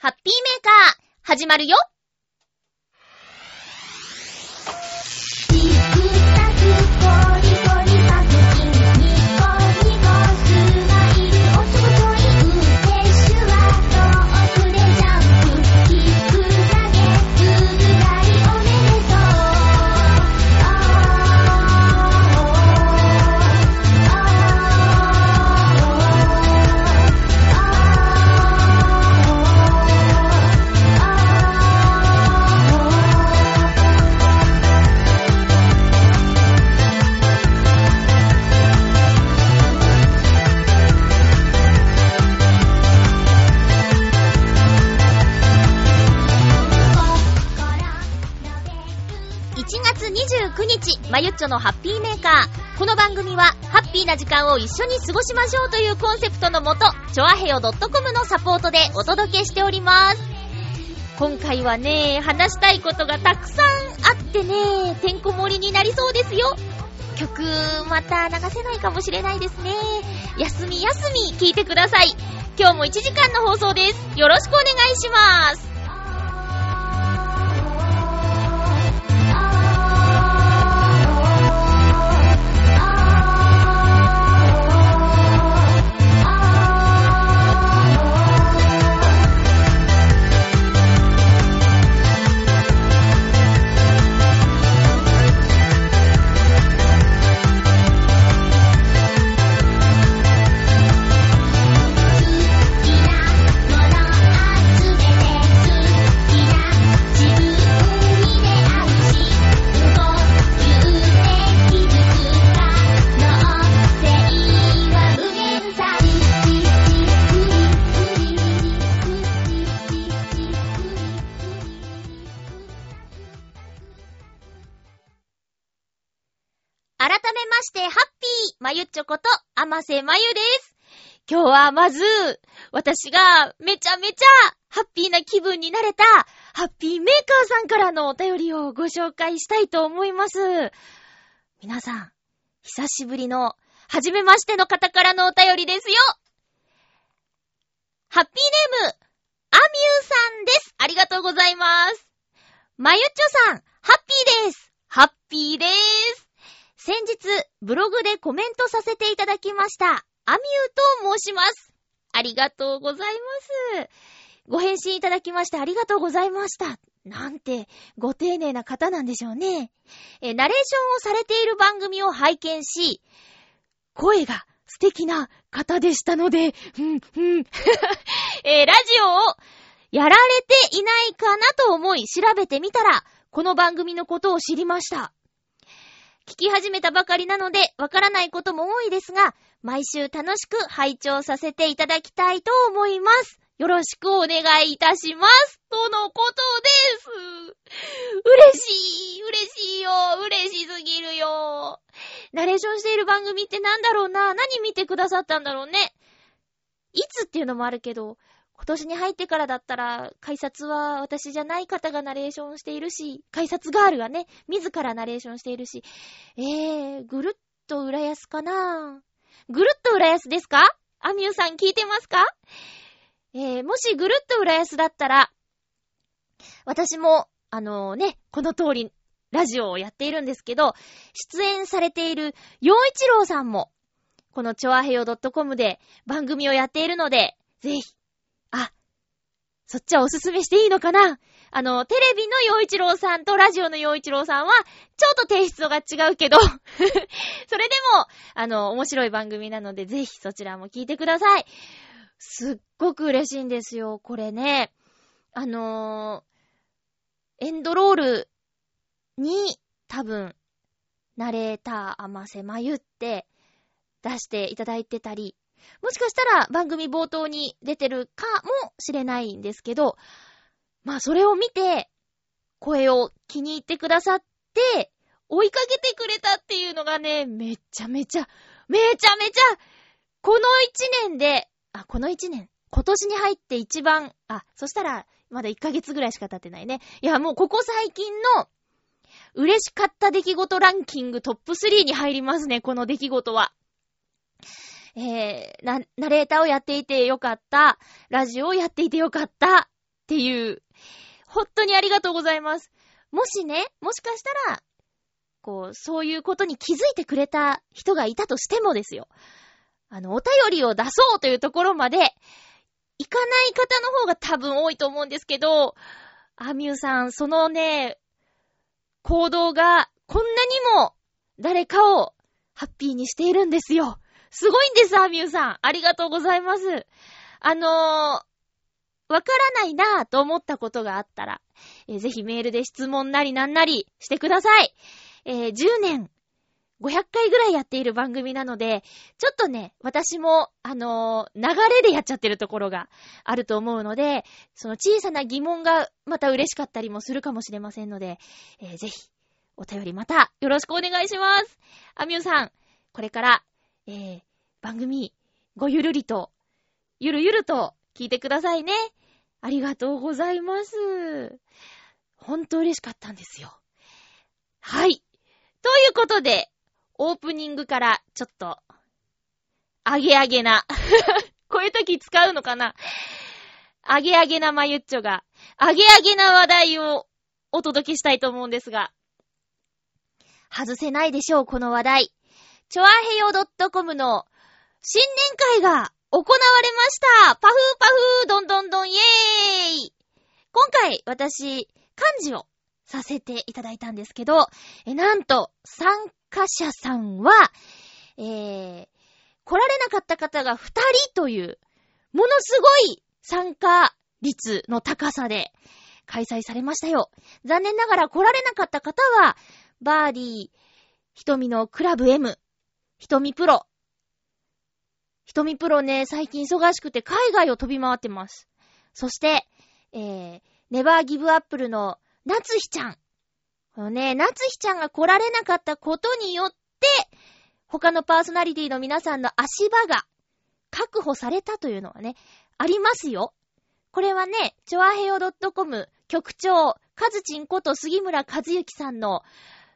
ハッピーメーカー、始まるよ。まゆっちょのハッピーメーカー。この番組は、ハッピーな時間を一緒に過ごしましょうというコンセプトのもと、ちょあへよ .com のサポートでお届けしております。今回はね、話したいことがたくさんあってね、てんこ盛りになりそうですよ。曲、また流せないかもしれないですね。休み休み聞いてください。今日も1時間の放送です。よろしくお願いします。ゆっちょこと、あませまゆです。今日はまず、私がめちゃめちゃハッピーな気分になれた、ハッピーメーカーさんからのお便りをご紹介したいと思います。皆さん、久しぶりの、はじめましての方からのお便りですよハッピーネーム、アミューさんです。ありがとうございます。まゆっちょさん、ハッピーです。ハッピーです。先日、ブログでコメントさせていただきました。アミューと申します。ありがとうございます。ご返信いただきましてありがとうございました。なんて、ご丁寧な方なんでしょうね。えナレーションをされている番組を拝見し、声が素敵な方でしたので、うん、うん。えラジオをやられていないかなと思い調べてみたら、この番組のことを知りました。聞き始めたばかりなので、わからないことも多いですが、毎週楽しく拝聴させていただきたいと思います。よろしくお願いいたします。とのことです。嬉しい、嬉しいよ、嬉しすぎるよ。ナレーションしている番組ってなんだろうな何見てくださったんだろうね。いつっていうのもあるけど、今年に入ってからだったら、改札は私じゃない方がナレーションしているし、改札ガールがね、自らナレーションしているし、えー、ぐるっと浦安かな。ぐるっと浦安ですか？アミューさん聞いてますか？えー、もしぐるっと浦安だったら、私も、あのーね、この通り、ラジオをやっているんですけど、出演されている、洋一郎さんも、このチョアヘヨ .com で番組をやっているので、ぜひ、そっちはおすすめしていいのかな？あの、テレビの洋一郎さんとラジオの洋一郎さんは、ちょっとテイストが違うけど、それでも、あの、面白い番組なので、ぜひそちらも聞いてください。すっごく嬉しいんですよ、これね。あのー、エンドロールに、多分、ナレーター、あませまゆって出していただいてたり、もしかしたら番組冒頭に出てるかもしれないんですけど、まあそれを見て、声を気に入ってくださって、追いかけてくれたっていうのがね、めちゃめちゃ、めちゃめちゃ、この一年で、あ、この一年、今年に入って一番、あ、そしたら、まだ1ヶ月ぐらいしか経ってないね。いや、もうここ最近の、嬉しかった出来事ランキングトップ3に入りますね、この出来事は。えー、な、ナレーターをやっていてよかった、ラジオをやっていてよかった、っていう、本当にありがとうございます。もしね、もしかしたら、こう、そういうことに気づいてくれた人がいたとしてもですよ。あの、お便りを出そうというところまで、行かない方の方が多分多いと思うんですけど、アミューさん、そのね、行動がこんなにも誰かをハッピーにしているんですよ。すごいんです、アミューさん。ありがとうございます。あのー、わからないなぁと思ったことがあったら、えー、ぜひメールで質問なりなんなりしてください。えー、10年、500回ぐらいやっている番組なので、ちょっとね、私も、あのー、流れでやっちゃってるところがあると思うので、その小さな疑問がまた嬉しかったりもするかもしれませんので、えー、ぜひ、お便りまたよろしくお願いします。アミューさん、これから、えー、番組、ごゆるりと、ゆるゆると聞いてくださいね。ありがとうございます。ほんと嬉しかったんですよ。はい。ということで、オープニングからちょっと、あげあげな。こういう時使うのかなあげあげなまゆっちょが、あげあげな話題をお届けしたいと思うんですが、外せないでしょう、この話題。ちょあへよ .com の新年会が行われましたパフーパフーどんどんどんイェーイ今回、私、漢字をさせていただいたんですけど、え、なんと、参加者さんは、えー、来られなかった方が2人という、ものすごい参加率の高さで開催されましたよ。残念ながら来られなかった方は、バーディー、瞳のクラブ M、瞳プロ。瞳プロね、最近忙しくて海外を飛び回ってます。そして、えー、ネバーギブアップルの夏日ちゃん。このね、夏日ちゃんが来られなかったことによって、他のパーソナリティの皆さんの足場が確保されたというのはね、ありますよ。これはね、チョアヘオ .com 局長、カズチンこと杉村和幸さんの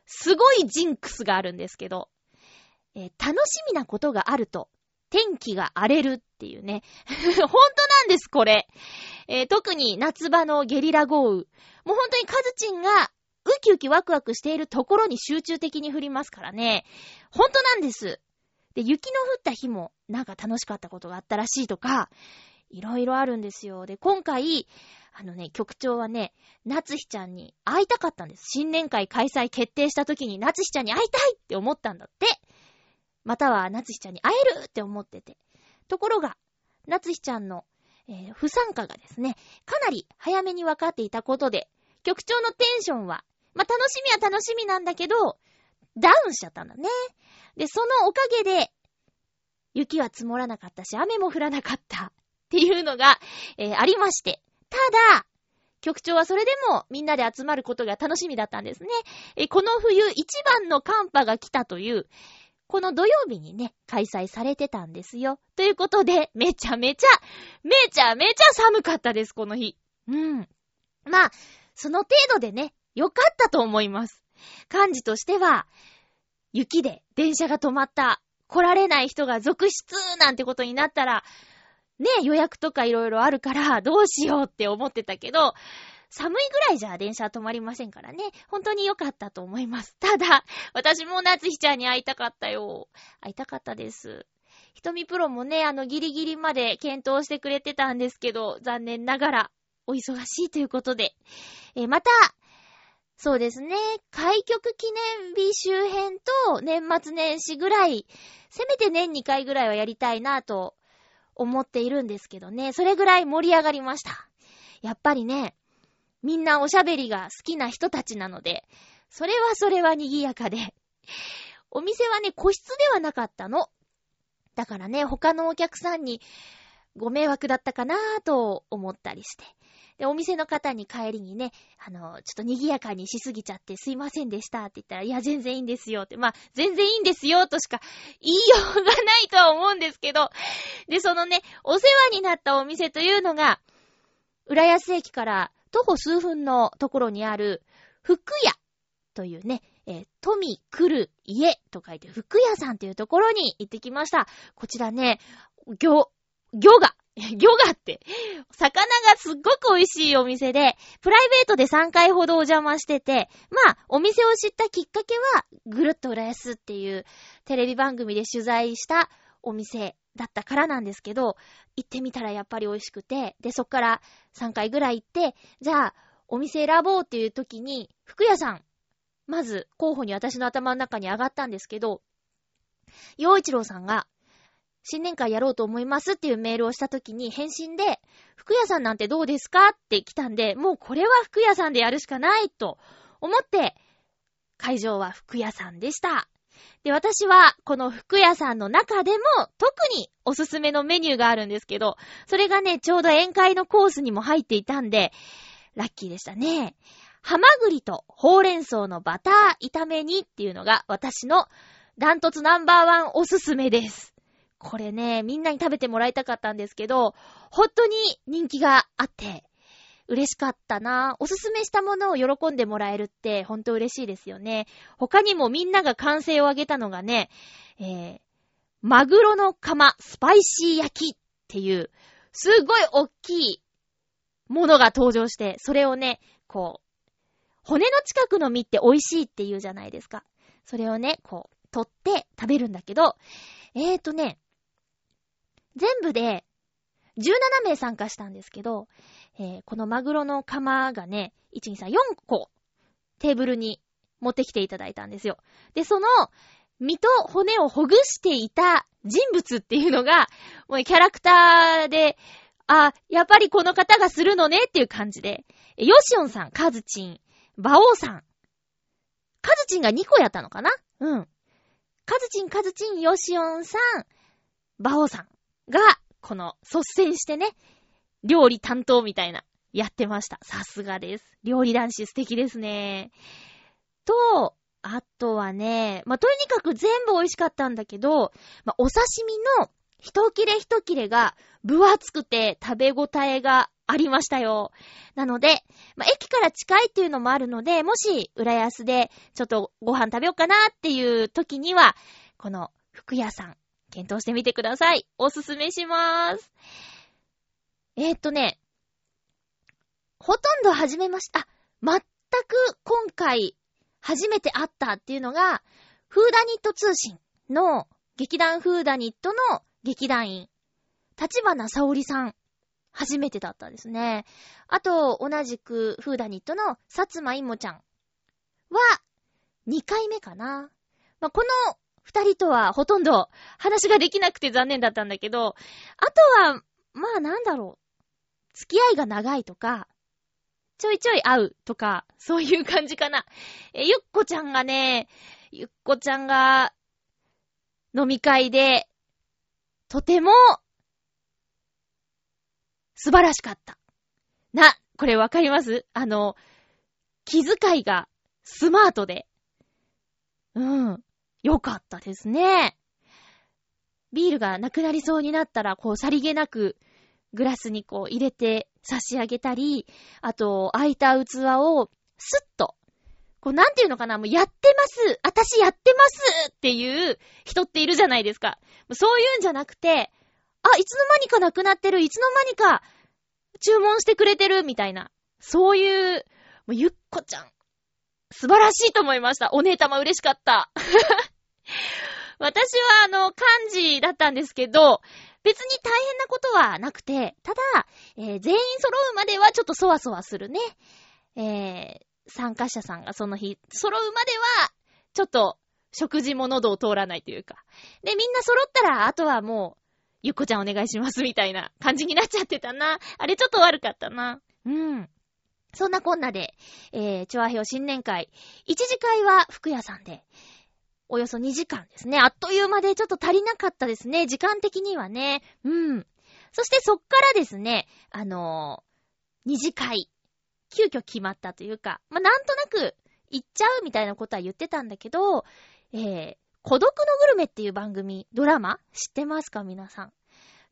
すごいジンクスがあるんですけど、えー、楽しみなことがあると、天気が荒れるっていうね。本当なんです、これ。えー、特に夏場のゲリラ豪雨。もう本当にカズチンがウキウキワクワクしているところに集中的に降りますからね。本当なんです。で、雪の降った日もなんか楽しかったことがあったらしいとか、いろいろあるんですよ。で、今回、あのね、局長はね、夏日ちゃんに会いたかったんです。新年会開催決定した時に夏日ちゃんに会いたいって思ったんだって。または夏日ちゃんに会えるって思ってて。ところが、夏日ちゃんの、えー、不参加がですね、かなり早めに分かっていたことで、局長のテンションは、まあ、楽しみは楽しみなんだけど、ダウンしちゃったんだね。で、そのおかげで、雪は積もらなかったし、雨も降らなかったっていうのが、えー、ありまして。ただ、局長はそれでもみんなで集まることが楽しみだったんですね。えこの冬一番の寒波が来たという、この土曜日にね、開催されてたんですよ。ということで、めちゃめちゃ、めちゃめちゃ寒かったです、この日。うん。まあ、その程度でね、よかったと思います。漢字としては、雪で電車が止まった、来られない人が続出なんてことになったら、ね、予約とかいろいろあるから、どうしようって思ってたけど、寒いぐらいじゃ電車止まりませんからね。本当に良かったと思います。ただ、私も夏日ちゃんに会いたかったよ。会いたかったです。ひとみプロもね、あの、ギリギリまで検討してくれてたんですけど、残念ながら、お忙しいということで。えー、また、そうですね、開局記念日周辺と年末年始ぐらい、せめて年2回ぐらいはやりたいなと思っているんですけどね、それぐらい盛り上がりました。やっぱりね、みんなおしゃべりが好きな人たちなので、それはそれは賑やかで。お店はね、個室ではなかったの。だからね、他のお客さんにご迷惑だったかなぁと思ったりして。で、お店の方に帰りにね、あの、ちょっと賑やかにしすぎちゃってすいませんでしたって言ったら、いや、全然いいんですよって。まあ、全然いいんですよとしか言いようがないとは思うんですけど、で、そのね、お世話になったお店というのが、浦安駅から徒歩数分のところにある、福屋というね、えー、富来る家と書いて福屋さんというところに行ってきました。こちらね、魚、魚が、魚がって、魚がすっごく美味しいお店で、プライベートで3回ほどお邪魔してて、まあ、お店を知ったきっかけは、ぐるっと浦安っていうテレビ番組で取材したお店だったからなんですけど、行ってみたらやっぱり美味しくて、で、そっから3回ぐらい行って、じゃあ、お店選ぼうっていう時に、服屋さん、まず候補に私の頭の中に上がったんですけど、洋一郎さんが、新年会やろうと思いますっていうメールをした時に返信で、服屋さんなんてどうですかって来たんで、もうこれは服屋さんでやるしかないと思って、会場は服屋さんでした。で、私は、この服屋さんの中でも、特におすすめのメニューがあるんですけど、それがね、ちょうど宴会のコースにも入っていたんで、ラッキーでしたね。ハマグリとほうれん草のバター炒め煮っていうのが私のダントツナンバーワンおすすめです。これね、みんなに食べてもらいたかったんですけど、本当に人気があって、嬉しかったな。おすすめしたものを喜んでもらえるってほんと嬉しいですよね。他にもみんなが歓声を上げたのがね、えー、マグロの釜スパイシー焼きっていう、すごい大きいものが登場して、それをね、こう、骨の近くの身って美味しいって言うじゃないですか。それをね、こう、取って食べるんだけど、えーとね、全部で17名参加したんですけど、えー、このマグロの釜がね、1、2、3、4個テーブルに持ってきていただいたんですよ。で、その身と骨をほぐしていた人物っていうのが、もうキャラクターで、あ、やっぱりこの方がするのねっていう感じで、ヨシオンさん、カズチン、バオさん。カズチンが2個やったのかな？うん。カズチン、カズチン、ヨシオンさん、バオさんが、この率先してね、料理担当みたいな、やってました。さすがです。料理男子素敵ですね。と、あとはね、まあ、とにかく全部美味しかったんだけど、まあ、お刺身の一切れ一切れが分厚くて食べ応えがありましたよ。なので、まあ、駅から近いっていうのもあるので、もし、浦安でちょっとご飯食べようかなっていう時には、この福屋さん、検討してみてください。おすすめしまーす。えー、っとね、ほとんど始めました。あ、全く今回初めて会ったっていうのが、フーダニット通信の劇団フーダニットの劇団員、立花沙織さん、初めてだったですね。あと、同じくフーダニットの薩摩いもちゃんは、2回目かな。まあ、この二人とはほとんど話ができなくて残念だったんだけど、あとは、まあなんだろう。付き合いが長いとか、ちょいちょい会うとか、そういう感じかな。え、ゆっこちゃんがね、ゆっこちゃんが、飲み会で、とても、素晴らしかった。な、これわかります？あの、気遣いがスマートで。うん。よかったですね。ビールがなくなりそうになったら、こう、さりげなく、グラスにこう入れて差し上げたり、あと、空いた器をスッと、こうなんていうのかな、もうやってます私やってますっていう人っているじゃないですか。そういうんじゃなくて、あ、いつの間にかなくなってる、いつの間にか注文してくれてる、みたいな。そういう、もうゆっこちゃん、素晴らしいと思いました。お姉様嬉しかった。私はあの、漢字だったんですけど、別に大変なことはなくて、ただ、えー、全員揃うまではちょっとそわそわするね。えー、参加者さんがその日、揃うまでは、ちょっと、食事も喉を通らないというか。で、みんな揃ったら、あとはもう、ゆっこちゃんお願いしますみたいな感じになっちゃってたな。あれちょっと悪かったな。うん。そんなこんなで、えー、チョアヘオ新年会、一次会は福屋さんで、およそ2時間ですね。あっという間でちょっと足りなかったですね。時間的にはね。うん。そしてそっからですね、あのー、二次会、急遽決まったというか、まあ、なんとなく行っちゃうみたいなことは言ってたんだけど、えー、孤独のグルメっていう番組、ドラマ知ってますか皆さん？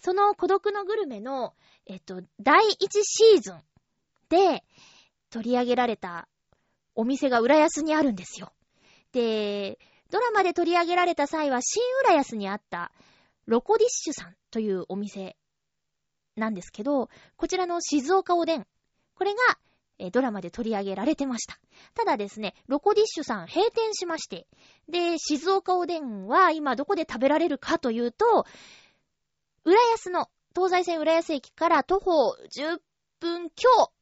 その孤独のグルメの、えっと、第一シーズンで取り上げられたお店が浦安にあるんですよ。で、ドラマで取り上げられた際は、新浦安にあった、ロコディッシュさんというお店なんですけど、こちらの静岡おでん。これが、えドラマで取り上げられてました。ただですね、ロコディッシュさん閉店しまして、で、静岡おでんは今どこで食べられるかというと、浦安の、東西線浦安駅から徒歩10分強、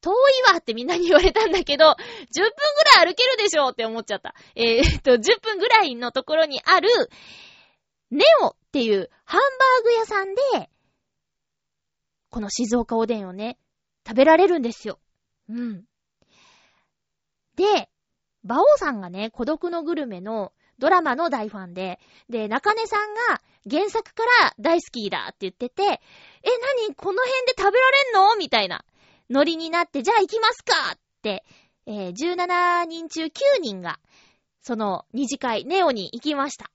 遠いわってみんなに言われたんだけど、10分ぐらい歩けるでしょって思っちゃった。えー、っと、10分ぐらいのところにある、ネオっていうハンバーグ屋さんで、この静岡おでんをね、食べられるんですよ。うん。で、馬王さんがね、孤独のグルメのドラマの大ファンで、で、中根さんが原作から大好きだって言ってて、え、なにこの辺で食べられんの？みたいなノリになって、じゃあ行きますかって、えー、17人中9人が、その二次会、ネオに行きました。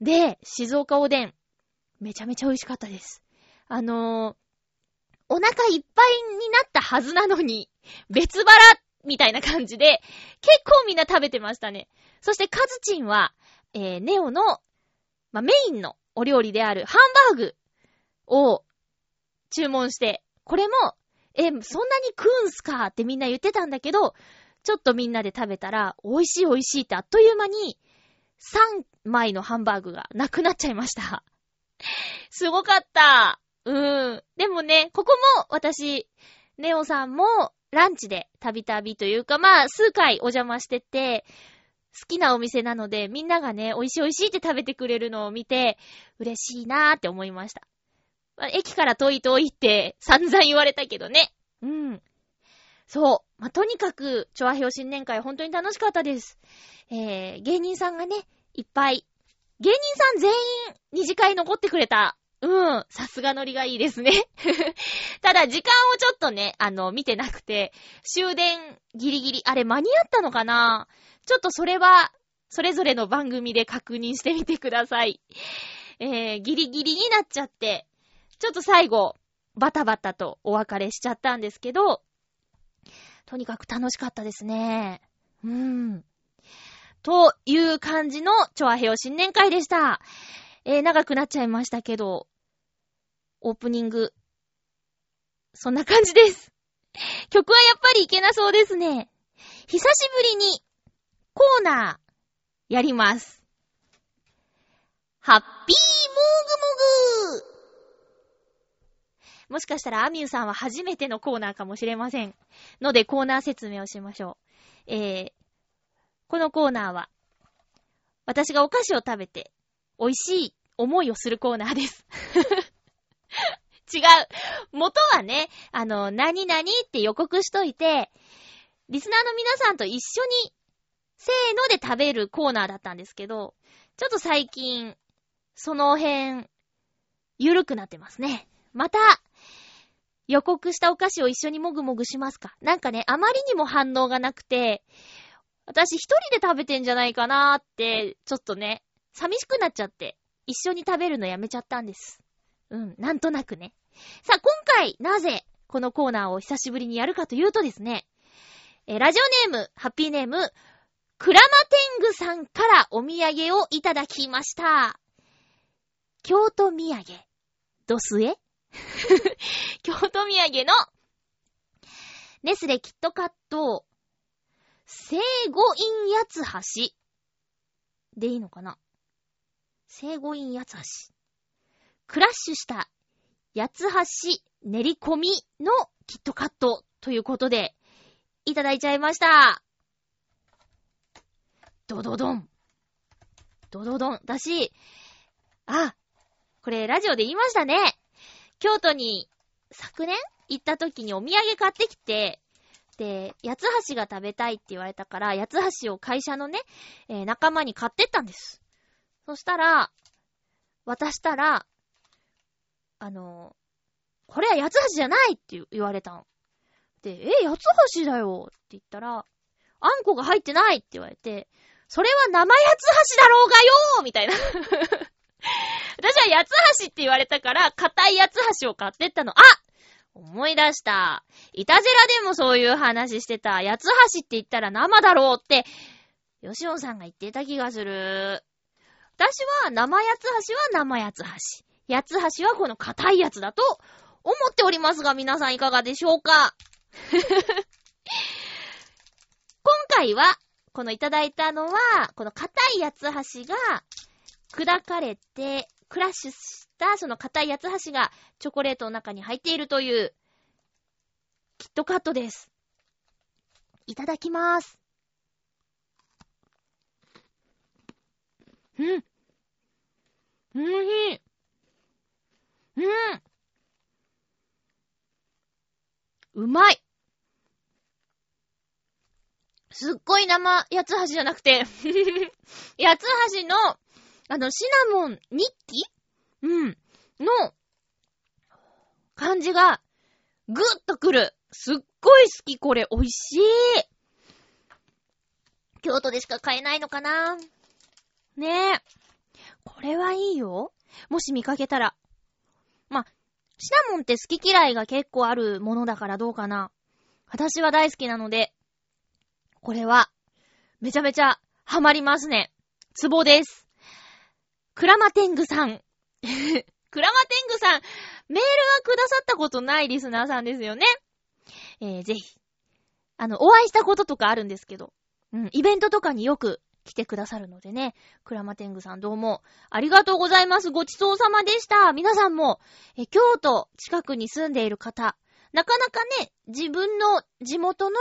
で、静岡おでん、めちゃめちゃ美味しかったです。あのー、お腹いっぱいになったはずなのに、別腹みたいな感じで、結構みんな食べてましたね。そしてカズチンは、えー、ネオの、まあ、メインのお料理であるハンバーグを注文して、これも、え、そんなに食うんすかってみんな言ってたんだけど、ちょっとみんなで食べたら、美味しい美味しいってあっという間に、3枚のハンバーグがなくなっちゃいました。すごかった。うーん。でもね、ここも私、ネオさんもランチでたびたびというか、まあ、数回お邪魔してて、好きなお店なので、みんながね、美味しい美味しいって食べてくれるのを見て、嬉しいなーって思いました。まあ、駅から遠い遠いって散々言われたけどね。うん。そう。まあ、とにかく、チョアヘオ新年会本当に楽しかったです。えー、芸人さんがね、いっぱい。芸人さん全員二次会残ってくれた。うん。さすがノリがいいですね。ただ、時間をちょっとね、あの、見てなくて、終電ギリギリ、あれ間に合ったのかな？ちょっとそれは、それぞれの番組で確認してみてください。えー、ギリギリになっちゃって、ちょっと最後、バタバタとお別れしちゃったんですけど、とにかく楽しかったですね。うーん。という感じの、チョアヘオ新年会でした。えー、長くなっちゃいましたけど、オープニング、そんな感じです。曲はやっぱりいけなそうですね。久しぶりにコーナー、やります。ハッピーモーグモグもしかしたらアミューさんは初めてのコーナーかもしれません。のでコーナー説明をしましょう。えー、このコーナーは、私がお菓子を食べて、美味しい思いをするコーナーです。違う。元はね、あの、何々って予告しといて、リスナーの皆さんと一緒にせーので食べるコーナーだったんですけど、ちょっと最近、その辺、ゆるくなってますね。また、予告したお菓子を一緒にもぐもぐしますか？なんかね、あまりにも反応がなくて、私一人で食べてんじゃないかなーって、ちょっとね、寂しくなっちゃって、一緒に食べるのやめちゃったんです。うん、なんとなくね。さあ、今回、なぜ、このコーナーを久しぶりにやるかというとですね、えラジオネーム、ハッピーネーム、クラマテングさんからお土産をいただきました。京都土産。ドスエ？京都土産の、ネスレキットカット、生後院八つ橋。でいいのかな？生後院八つ橋。クラッシュした八つ橋練り込みのキットカットということで、いただいちゃいました。ドドドン。ドドドン。だし、あ、これラジオで言いましたね。京都に昨年行った時にお土産買ってきて、で、八つ橋が食べたいって言われたから、八つ橋を会社のね、えー、仲間に買ってったんです。そしたら、渡したら、あの、これは八つ橋じゃないって言われたの。で、え、八つ橋だよって言ったら、あんこが入ってないって言われて、それは生八つ橋だろうがよみたいな。私は八つ橋って言われたから、硬い八つ橋を買ってったの。あ思い出した。いたじらでもそういう話してた。八つ橋って言ったら生だろうって、吉野さんが言ってた気がする。私は生八つ橋は生八つ橋。八つ橋はこの硬いやつだと思っておりますが、皆さんいかがでしょうか？今回は、このいただいたのは、この硬い八つ橋が砕かれて、クラッシュしたその硬い八つ橋がチョコレートの中に入っているという、キットカットです。いただきます。うん。うんひい。うん。うまいすっごい生八つ橋じゃなくて 八つ橋の、あの、シナモン日記？うん。の、感じが、ぐっとくる。すっごい好き、これ。美味しい。京都でしか買えないのかな？ねえ。これはいいよ。もし見かけたら。まシナモンって好き嫌いが結構あるものだからどうかな。私は大好きなので、これは、めちゃめちゃハマりますね。ツボです。クラマテングさん。クラマテングさん、メールはくださったことないリスナーさんですよね。えー、ぜひ。あの、お会いしたこととかあるんですけど、うん、イベントとかによく来てくださるのでね。クラマテングさんどうもありがとうございます。ごちそうさまでした。皆さんも、え、京都近くに住んでいる方、なかなかね、自分の地元の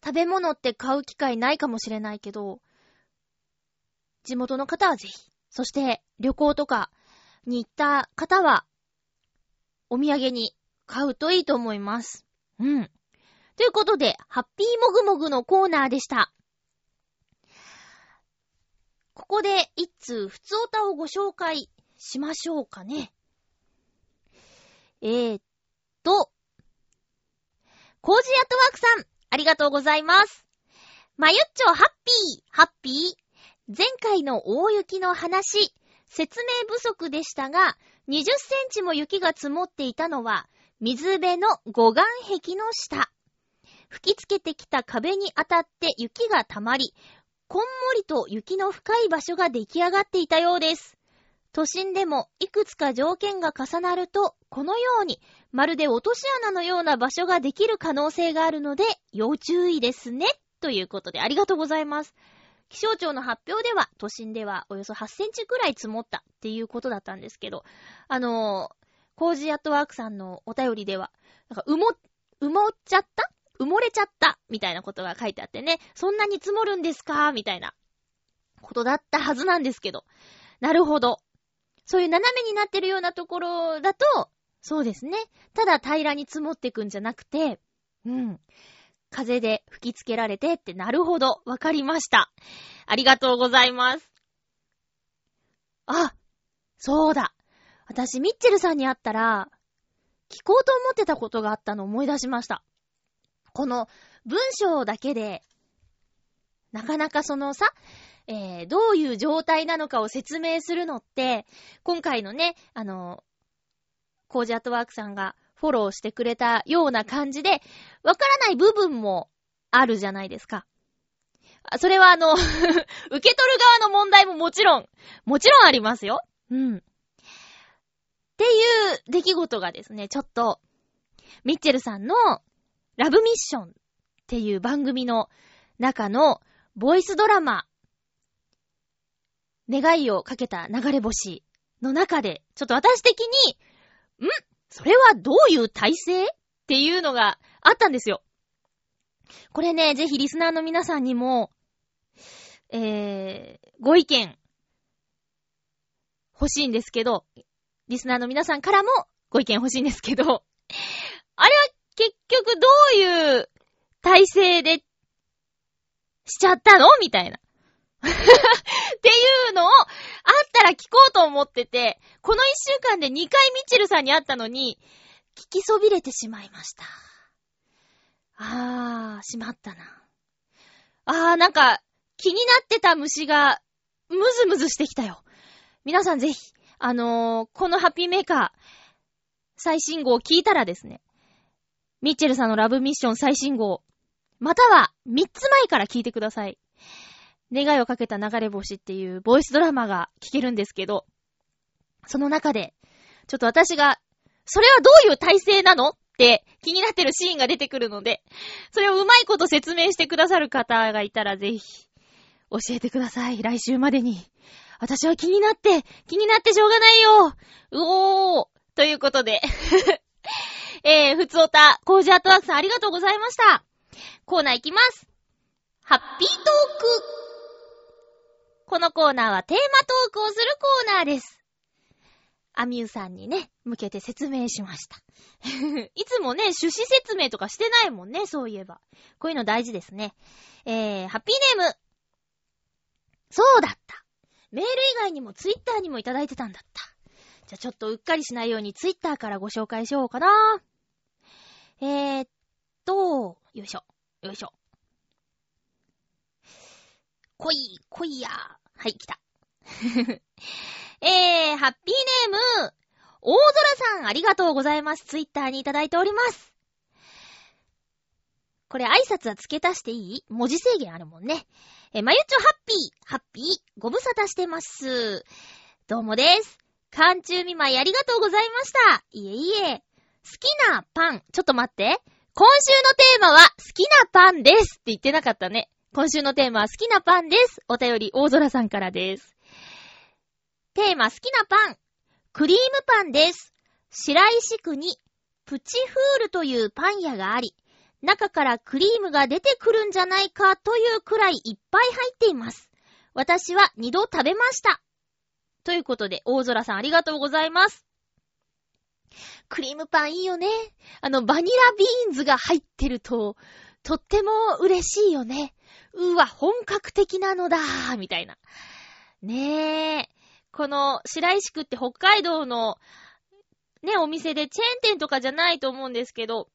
食べ物って買う機会ないかもしれないけど、地元の方はぜひ、そして旅行とかに行った方は、お土産に買うといいと思います。うん。ということで、ハッピーもぐもぐのコーナーでした。ここで一通普通歌をご紹介しましょうかね。えー、っと、コージアットワークさん、ありがとうございます。まゆっちょハッピー、ハッピー。前回の大雪の話、説明不足でしたが、20センチも雪が積もっていたのは、水辺の護岸壁の下。吹きつけてきた壁に当たって雪が溜まり、こんもりと雪の深い場所が出来上がっていたようです。都心でもいくつか条件が重なると、このようにまるで落とし穴のような場所ができる可能性があるので、要注意ですね。ということで、ありがとうございます。気象庁の発表では、都心ではおよそ8センチくらい積もったっていうことだったんですけど、あのー、コージアットワークさんのお便りでは、なんか、埋も、埋もっちゃった？埋もれちゃったみたいなことが書いてあってね、そんなに積もるんですか？みたいなことだったはずなんですけど。なるほど。そういう斜めになってるようなところだと、そうですね。ただ平らに積もってくんじゃなくて、うん。風で吹きつけられてってなるほど、わかりました。ありがとうございます。あ、そうだ。私、ミッチェルさんに会ったら、聞こうと思ってたことがあったのを思い出しました。この文章だけで、なかなかそのさ、えー、どういう状態なのかを説明するのって、今回のね、あの、コージアットワークさんがフォローしてくれたような感じで、わからない部分もあるじゃないですか。それはあの 受け取る側の問題ももちろん、もちろんありますよ。うん。っていう出来事がですね、ちょっと、ミッチェルさんのラブミッションっていう番組の中のボイスドラマ、願いをかけた流れ星の中で、ちょっと私的に、ん？それはどういう体制？っていうのがあったんですよ。これね、ぜひリスナーの皆さんにも、えー、ご意見欲しいんですけど、リスナーの皆さんからもご意見欲しいんですけど、あれは結局どういう体制でしちゃったの？みたいな。っていうのを、あったら聞こうと思ってて、この一週間で2回ミッチェルさんに会ったのに、聞きそびれてしまいました。あー、しまったな。あー、なんか、気になってた虫が、ムズムズしてきたよ。皆さんぜひ、あのー、このハッピーメーカー、最新号を聞いたらですね、ミッチェルさんのラブミッション最新号、または3つ前から聞いてください。願いをかけた流れ星っていうボイスドラマが聞けるんですけど、その中で、ちょっと私がそれはどういう体勢なのって気になってるシーンが出てくるので、それをうまいこと説明してくださる方がいたらぜひ、教えてください。来週までに。私は気になって、気になってしょうがないよ。うおー。ということで えー、ふつおた、コージアットワークさんありがとうございました。コーナーいきます。ハッピートーク。このコーナーはテーマトークをするコーナーです。アミューさんにね、向けて説明しました。いつもね、趣旨説明とかしてないもんね、そういえば。こういうの大事ですね。えー、ハッピーネーム。そうだった。メール以外にもツイッターにもいただいてたんだった。じゃあちょっとうっかりしないようにツイッターからご紹介しようかな。えー、っと、よいしょ、よいしょ。来い、来いや。はい、来た。えー、ハッピーネーム、大空さんありがとうございます。ツイッターにいただいております。これ挨拶は付け足していい？文字制限あるもんね。え、まゆちょハッピー、ハッピー、ご無沙汰してます。どうもです。寒中見舞いありがとうございました。いえいえ。好きなパン、ちょっと待って。今週のテーマは、好きなパンですって言ってなかったね。今週のテーマは好きなパンです。お便り、大空さんからです。テーマ好きなパン。クリームパンです。白石区にプチフールというパン屋があり、中からクリームが出てくるんじゃないかというくらいいっぱい入っています。私は二度食べました。ということで、大空さんありがとうございます。クリームパンいいよね。あの、バニラビーンズが入ってると、とっても嬉しいよね。うわ、本格的なのだみたいな。ねえ。この白石区って北海道のね、お店でチェーン店とかじゃないと思うんですけど、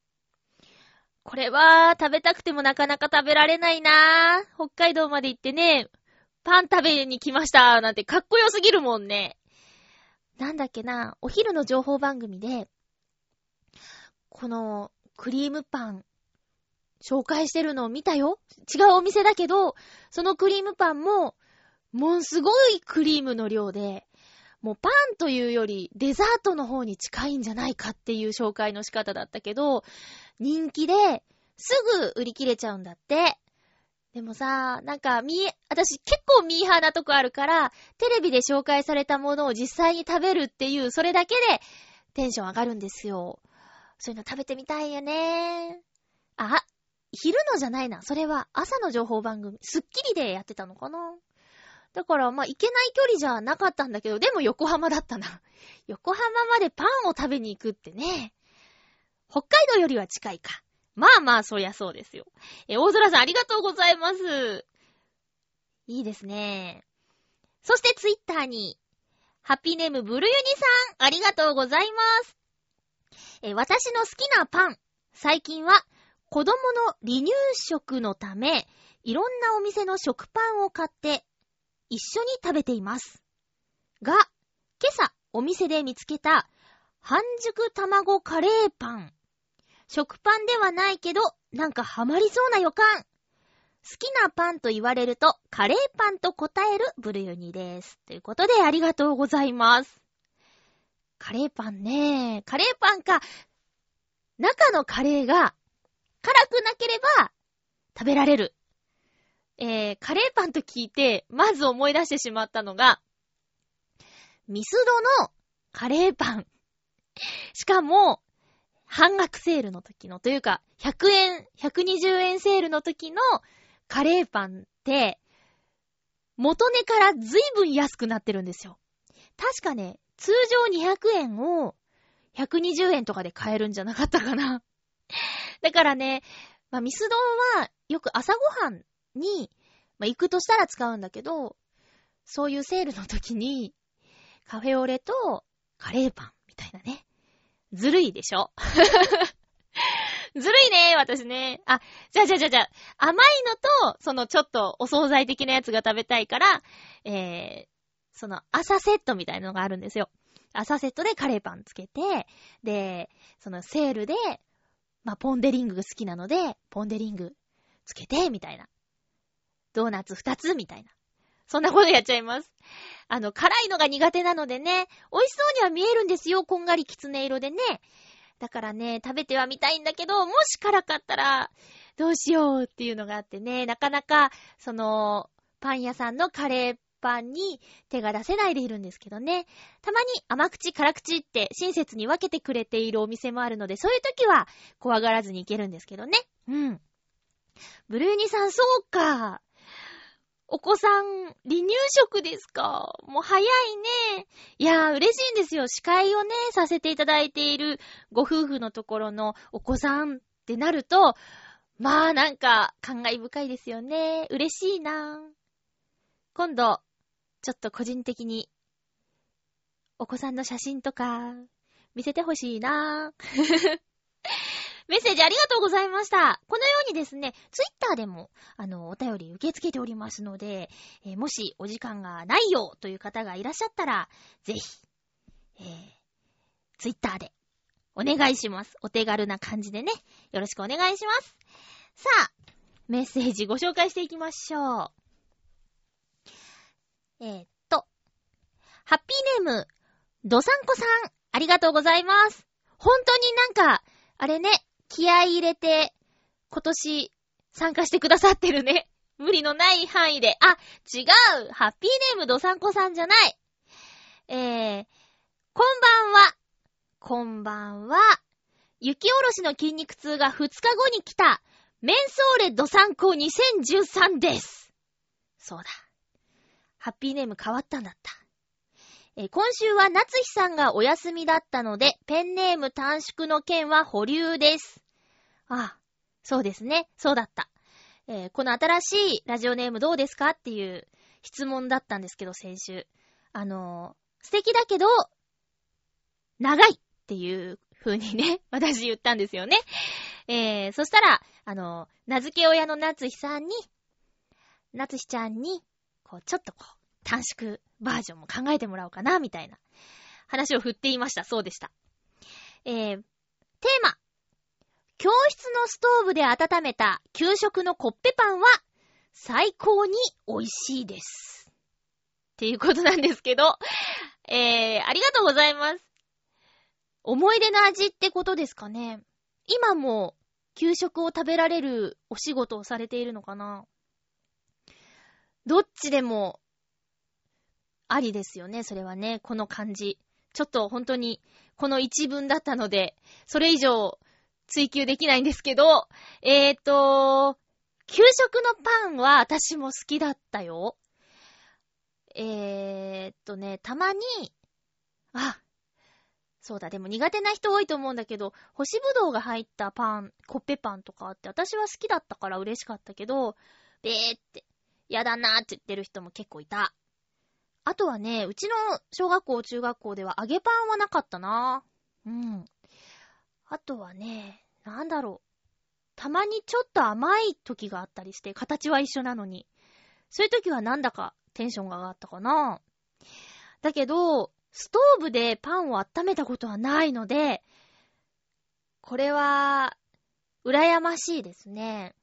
これは食べたくてもなかなか食べられないなぁ。北海道まで行ってね、パン食べに来ましたなんてかっこよすぎるもんね。なんだっけな、お昼の情報番組で、このクリームパン紹介してるのを見たよ。違うお店だけど、そのクリームパンももうすごいクリームの量で、もうパンというよりデザートの方に近いんじゃないかっていう紹介の仕方だったけど、人気ですぐ売り切れちゃうんだって。でもさ、なんか、み、私結構ミーハーなとこあるから、テレビで紹介されたものを実際に食べるっていう、それだけでテンション上がるんですよ。そういうの食べてみたいよね。あ、昼のじゃないな。それは朝の情報番組、スッキリでやってたのかなだから、まあ、行けない距離じゃなかったんだけど、でも横浜だったな。横浜までパンを食べに行くってね。北海道よりは近いか。まあまあ、そりゃそうですよ。え、大空さんありがとうございます。いいですね。そしてツイッターに、ハッピーネームブルユニさん、ありがとうございます。え、私の好きなパン。最近は、子供の離乳食のため、いろんなお店の食パンを買って一緒に食べています。が、今朝お店で見つけた半熟卵カレーパン。食パンではないけど、なんかハマりそうな予感。好きなパンと言われると、カレーパンと答えるブルユニです。ということで、ありがとうございます。カレーパンね。カレーパンか。中のカレーが辛くなければ食べられる。えー、カレーパンと聞いて、まず思い出してしまったのが、ミスドのカレーパン。しかも、半額セールの時の、というか、100円、120円セールの時のカレーパンって、元値から随分安くなってるんですよ。確かね、通常200円を120円とかで買えるんじゃなかったかな。だからね、まあ、ミスドはよく朝ごはんに、まあ、行くとしたら使うんだけど、そういうセールの時に、カフェオレとカレーパンみたいなね。ずるいでしょ？ずるいね、私ね。あ、じゃあじゃあじゃあじゃあ、甘いのと、そのちょっとお惣菜的なやつが食べたいから、えー、その朝セットみたいなのがあるんですよ。朝セットでカレーパンつけて、で、そのセールで、まあ、ポンデリングが好きなので、ポンデリングつけて、みたいな。ドーナツ二つみたいな。そんなことやっちゃいます。あの、辛いのが苦手なのでね、美味しそうには見えるんですよ。こんがりきつね色でね。だからね、食べてはみたいんだけど、もし辛かったら、どうしようっていうのがあってね、なかなか、その、パン屋さんのカレーパンに手が出せないでいるんですけどね。たまに甘口、辛口って親切に分けてくれているお店もあるので、そういう時は怖がらずに行けるんですけどね。うん。ブルーニさん、そうか。お子さん、離乳食ですか？もう早いね。いやー、嬉しいんですよ。司会をね、させていただいているご夫婦のところのお子さんってなると、まあなんか、感慨深いですよね。嬉しいな今度、ちょっと個人的に、お子さんの写真とか、見せてほしいなメッセージありがとうございました。このようにですね、ツイッターでも、あの、お便り受け付けておりますので、えー、もしお時間がないよという方がいらっしゃったら、ぜひ、えー、ツイッターでお願いします。お手軽な感じでね、よろしくお願いします。さあ、メッセージご紹介していきましょう。えー、っと、ハッピーネーム、ドサンコさん、ありがとうございます。本当になんか、あれね、気合い入れて、今年参加してくださってるね。無理のない範囲で。あ、違うハッピーネームドサンコさんじゃない。えー、こんばんは。こんばんは。雪下ろしの筋肉痛が2日後に来た、メンソーレドサンコ2013です。そうだ。ハッピーネーム変わったんだった。え、今週は夏日さんがお休みだったので、ペンネーム短縮の件は保留です。ああ、そうですね。そうだった。えー、この新しいラジオネームどうですかっていう質問だったんですけど、先週。あのー、素敵だけど、長いっていう風にね、私言ったんですよね。えー、そしたら、あのー、名付け親の夏日さんに、夏日ちゃんに、こう、ちょっとこう、短縮バージョンも考えてもらおうかな、みたいな話を振っていました。そうでした。えー、テーマ。教室のストーブで温めた給食のコッペパンは最高に美味しいです。っていうことなんですけど、えー、ありがとうございます。思い出の味ってことですかね。今も給食を食べられるお仕事をされているのかなどっちでもありですよね、それはね、この感じ。ちょっと本当に、この一文だったので、それ以上追求できないんですけど、えーと、給食のパンは私も好きだったよ。えーとね、たまに、あ、そうだ、でも苦手な人多いと思うんだけど、干しぶどうが入ったパン、コッペパンとかあって、私は好きだったから嬉しかったけど、べーって、やだなーって言ってる人も結構いた。あとはね、うちの小学校、中学校では揚げパンはなかったな。うん。あとはね、なんだろう。たまにちょっと甘い時があったりして、形は一緒なのに。そういう時はなんだかテンションが上がったかな。だけど、ストーブでパンを温めたことはないので、これは、羨ましいですね。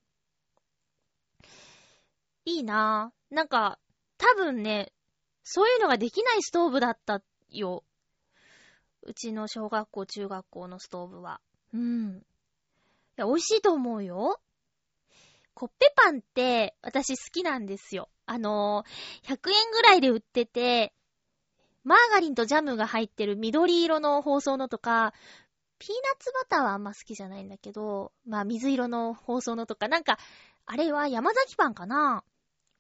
いいなぁ。なんか、多分ね、そういうのができないストーブだったよ。うちの小学校、中学校のストーブは。うん。いや、美味しいと思うよ。コッペパンって私好きなんですよ。あのー、100円ぐらいで売ってて、マーガリンとジャムが入ってる緑色の包装のとか、ピーナッツバターはあんま好きじゃないんだけど、まあ水色の包装のとか、なんか、あれは山崎パンかな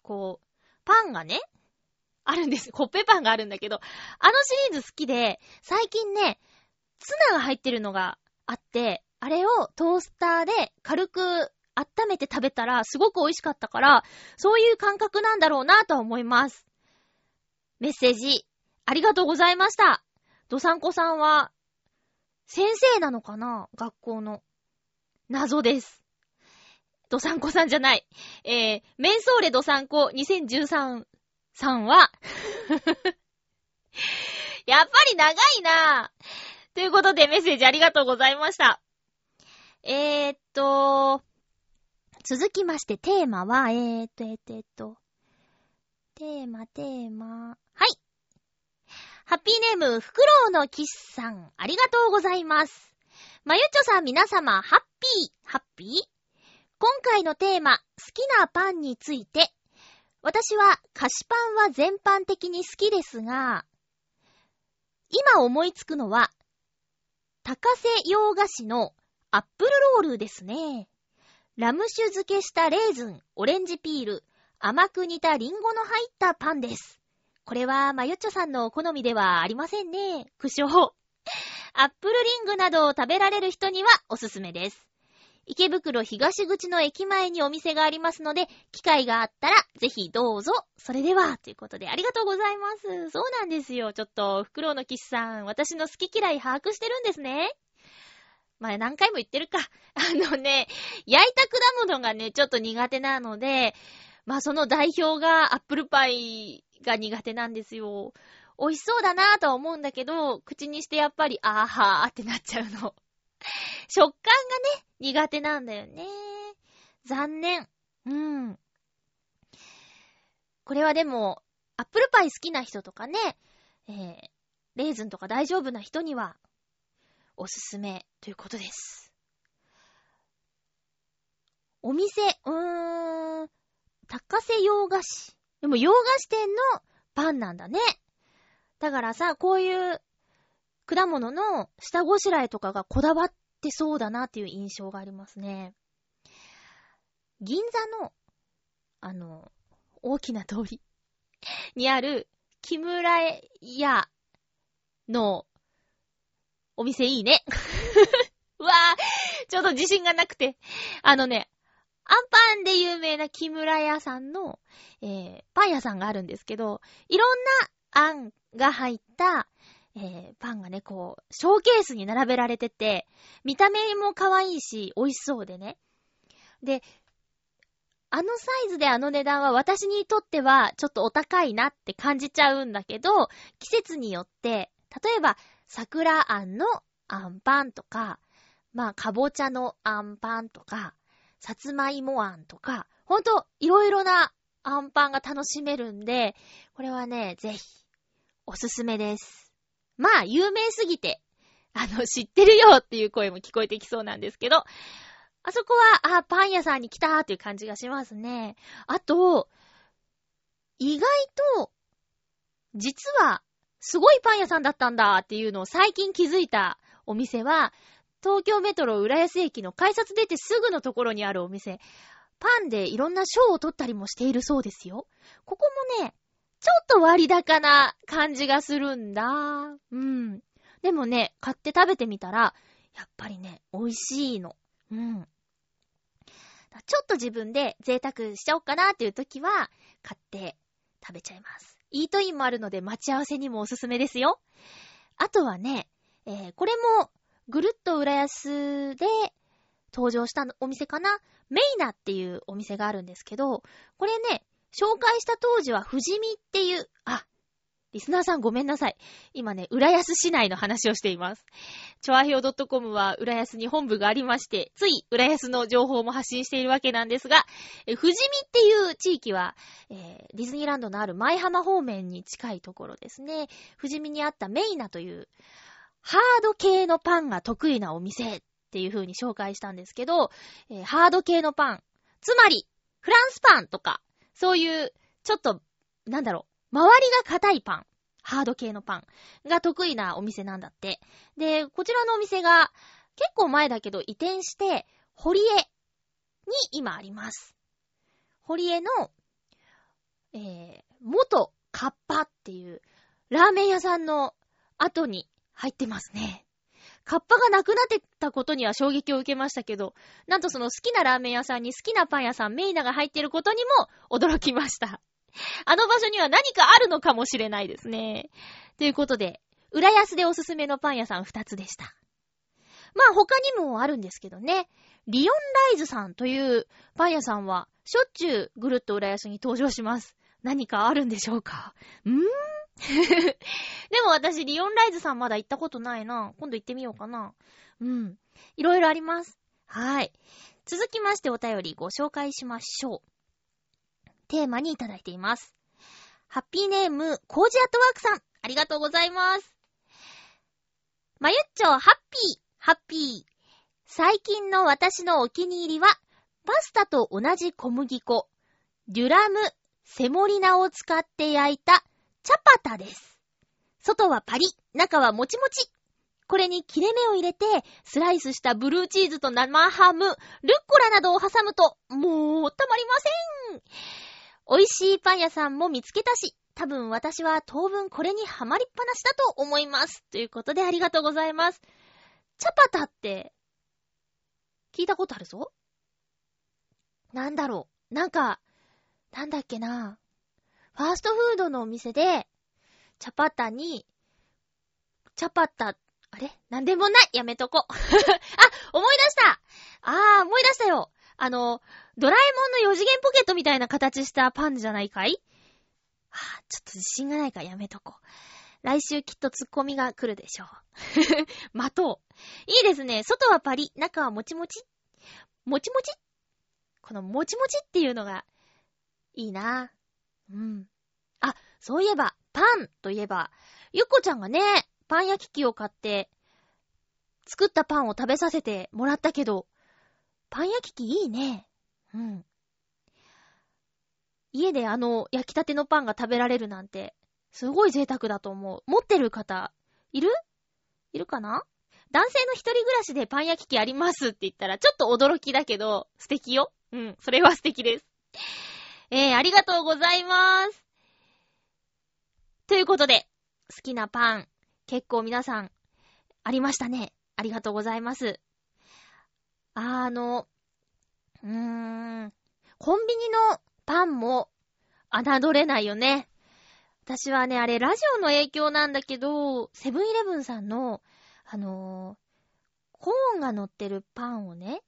こう、パンがね、あるんです。コッペパンがあるんだけど、あのシリーズ好きで、最近ね、ツナが入ってるのがあって、あれをトースターで軽く温めて食べたらすごく美味しかったから、そういう感覚なんだろうなと思います。メッセージ、ありがとうございました。ドサンコさんは、先生なのかな？学校の。謎です。ドサンコさんじゃない。えー、メンソーレドサンコ2013さんは やっぱり長いなぁということでメッセージありがとうございました。えー、っと、続きましてテーマは、えー、っと、えー、っと、え、っと、テーマ、テーマ。はい。ハッピーネーム、フクロウのキスさん、ありがとうございます。まゆちょさん皆様、ハッピー、ハッピー？今回のテーマ、好きなパンについて。私は菓子パンは全般的に好きですが、今思いつくのは、高瀬洋菓子のアップルロールですね。ラム酒漬けしたレーズン、オレンジピール、甘く煮たリンゴの入ったパンです。これは、まゆっちょさんのお好みではありませんね。苦笑。アップルリングなどを食べられる人にはおすすめです。池袋東口の駅前にお店がありますので、機会があったらぜひどうぞ。それでは、ということでありがとうございます。そうなんですよ。ちょっと、フクロウの騎士さん、私の好き嫌い把握してるんですね。まあ何回も言ってるか。あのね、焼いた果物がね、ちょっと苦手なので、まあその代表がアップルパイが苦手なんですよ。美味しそうだなぁとは思うんだけど、口にしてやっぱり、あーはーってなっちゃうの。食感がね、苦手なんだよね。残念。うん。これはでも、アップルパイ好きな人とかね、えー、レーズンとか大丈夫な人には、おすすめということです。お店、うーん、高瀬洋菓子。でも洋菓子店のパンなんだね。だからさ、こういう果物の下ごしらえとかがこだわってそうだなっていう印象がありますね。銀座の、あの、大きな通りにある木村屋のお店いいね。うわぁ、ちょっと自信がなくて。あのね、アンパンで有名な木村屋さんの、えー、パン屋さんがあるんですけど、いろんなあんが入った、えー、パンがね、こう、ショーケースに並べられてて、見た目も可愛いし、美味しそうでね。で、あのサイズであの値段は私にとってはちょっとお高いなって感じちゃうんだけど、季節によって、例えば桜あんのあんパンとか、まあ、かぼちゃのあんパンとか、さつまいもあんとか、ほんと、いろいろなあんパンが楽しめるんで、これはね、ぜひ、おすすめです。まあ、有名すぎて、あの、知ってるよっていう声も聞こえてきそうなんですけど、あそこは、あ、パン屋さんに来たーっていう感じがしますね。あと、意外と、実は、すごいパン屋さんだったんだっていうのを最近気づいたお店は、東京メトロ浦安駅の改札出てすぐのところにあるお店、パンでいろんな賞を取ったりもしているそうですよ。ここもね、ちょっと割高な感じがするんだ。うん。でもね、買って食べてみたら、やっぱりね、美味しいの。うん。ちょっと自分で贅沢しちゃおうかなっていう時は、買って食べちゃいます。イートインもあるので待ち合わせにもおすすめですよ。あとはね、えー、これもぐるっと浦安で登場したお店かな？メイナっていうお店があるんですけど、これね、紹介した当時は富士見っていう、あ、リスナーさんごめんなさい。今ね、浦安市内の話をしています。チョアヘオ .com は浦安に本部がありまして、つい浦安の情報も発信しているわけなんですが、え富士見っていう地域は、えー、ディズニーランドのある舞浜方面に近いところですね。富士見にあったメイナという、ハード系のパンが得意なお店っていう風に紹介したんですけど、えー、ハード系のパン、つまり、フランスパンとか、そういう、ちょっと、なんだろう、周りが硬いパン、ハード系のパンが得意なお店なんだって。で、こちらのお店が、結構前だけど移転して、堀江に今あります。堀江の、えー、元カッパっていうラーメン屋さんの後に入ってますね。カッパがなくなってたことには衝撃を受けましたけど、なんとその好きなラーメン屋さんに好きなパン屋さん、メイナが入ってることにも驚きました。あの場所には何かあるのかもしれないですね。ということで、浦安でおすすめのパン屋さん2つでした。まあ他にもあるんですけどね。リオンライズさんというパン屋さんはしょっちゅうぐるっと浦安に登場します。何かあるんでしょうか？んーん でも私、リオンライズさんまだ行ったことないな。今度行ってみようかな。うん。いろいろあります。はい。続きましてお便りご紹介しましょう。テーマにいただいています。ハッピーネーム、コージアットワークさん、ありがとうございます。まゆっちょ、ハッピー、ハッピー。最近の私のお気に入りは、パスタと同じ小麦粉、デュラム、セモリナを使って焼いた、チャパタです。外はパリ、中はもちもち。これに切れ目を入れて、スライスしたブルーチーズと生ハム、ルッコラなどを挟むと、もう、たまりません美味しいパン屋さんも見つけたし、多分私は当分これにハマりっぱなしだと思います。ということでありがとうございます。チャパタって、聞いたことあるぞなんだろう。なんか、なんだっけな。ファーストフードのお店で、チャパタに、チャパタ、あれ？なんでもない？やめとこ。あ、思い出したあー、思い出したよあの、ドラえもんの4次元ポケットみたいな形したパンじゃないかい？はぁ、ちょっと自信がないからやめとこ。来週きっとツッコミが来るでしょう。待とう。いいですね。外はパリ、中はもちもち。もちもち？このもちもちっていうのが、いいなぁ。うん。あ、そういえば、パンといえば、ゆっこちゃんがね、パン焼き器を買って、作ったパンを食べさせてもらったけど、パン焼き器いいね。うん。家であの焼きたてのパンが食べられるなんて、すごい贅沢だと思う。持ってる方、いる？いるかな？男性の一人暮らしでパン焼き器ありますって言ったら、ちょっと驚きだけど、素敵よ。うん、それは素敵です。えー、ありがとうございます。ということで、好きなパン、結構皆さん、ありましたね。ありがとうございます。あの、うーん、コンビニのパンも、侮れないよね。私はね、あれ、ラジオの影響なんだけど、セブンイレブンさんの、あのー、コーンが乗ってるパンをね、